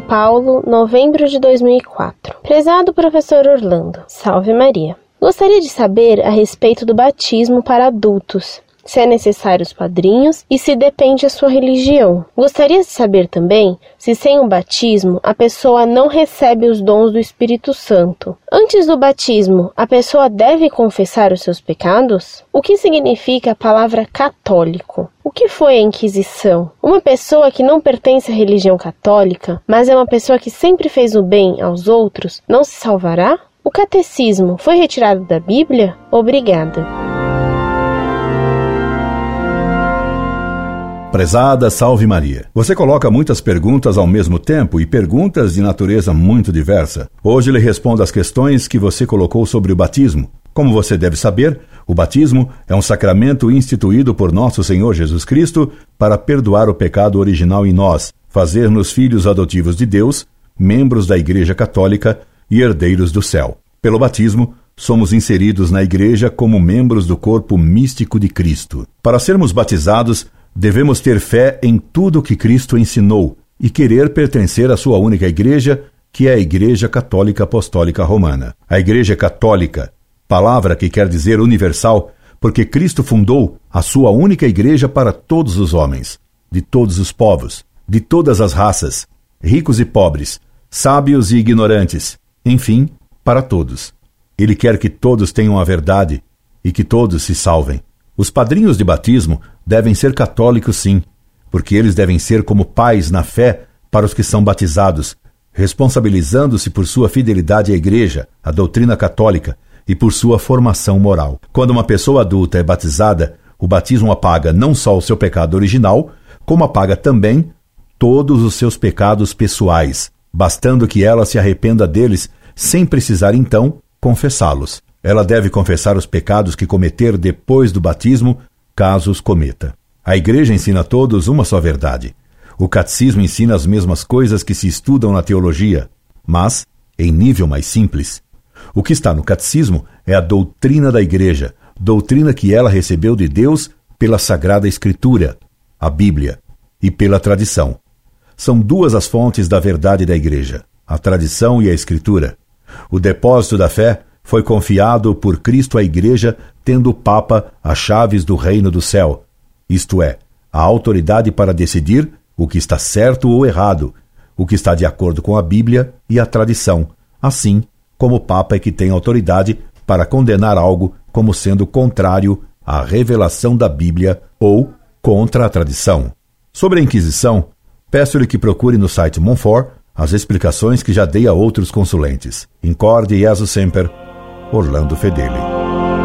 Paulo, novembro de 2004. Prezado professor Orlando, salve Maria. Gostaria de saber a respeito do batismo para adultos se é necessário os padrinhos e se depende a sua religião. Gostaria de saber também se sem o batismo a pessoa não recebe os dons do Espírito Santo. Antes do batismo, a pessoa deve confessar os seus pecados? O que significa a palavra católico? O que foi a Inquisição? Uma pessoa que não pertence à religião católica, mas é uma pessoa que sempre fez o bem aos outros, não se salvará? O catecismo foi retirado da Bíblia? Obrigada. Prezada Salve Maria. Você coloca muitas perguntas ao mesmo tempo e perguntas de natureza muito diversa. Hoje lhe respondo às questões que você colocou sobre o batismo. Como você deve saber, o batismo é um sacramento instituído por nosso Senhor Jesus Cristo para perdoar o pecado original em nós, fazer-nos filhos adotivos de Deus, membros da Igreja Católica e herdeiros do céu. Pelo batismo, somos inseridos na Igreja como membros do corpo místico de Cristo. Para sermos batizados, Devemos ter fé em tudo que Cristo ensinou e querer pertencer à sua única igreja, que é a Igreja Católica Apostólica Romana. A Igreja Católica, palavra que quer dizer universal, porque Cristo fundou a sua única igreja para todos os homens, de todos os povos, de todas as raças, ricos e pobres, sábios e ignorantes, enfim, para todos. Ele quer que todos tenham a verdade e que todos se salvem. Os padrinhos de batismo devem ser católicos, sim, porque eles devem ser como pais na fé para os que são batizados, responsabilizando-se por sua fidelidade à Igreja, à doutrina católica e por sua formação moral. Quando uma pessoa adulta é batizada, o batismo apaga não só o seu pecado original, como apaga também todos os seus pecados pessoais, bastando que ela se arrependa deles sem precisar então confessá-los. Ela deve confessar os pecados que cometer depois do batismo caso os cometa. A Igreja ensina a todos uma só verdade. O catecismo ensina as mesmas coisas que se estudam na teologia, mas em nível mais simples. O que está no catecismo é a doutrina da Igreja, doutrina que ela recebeu de Deus pela Sagrada Escritura, a Bíblia, e pela tradição. São duas as fontes da verdade da Igreja, a tradição e a Escritura. O depósito da fé foi confiado por Cristo à Igreja, tendo o Papa as chaves do reino do céu, isto é, a autoridade para decidir o que está certo ou errado, o que está de acordo com a Bíblia e a tradição, assim como o Papa é que tem autoridade para condenar algo como sendo contrário à revelação da Bíblia ou contra a tradição. Sobre a Inquisição, peço-lhe que procure no site Monfort as explicações que já dei a outros consulentes. Incorde Jesus Semper, Orlando Fedeli.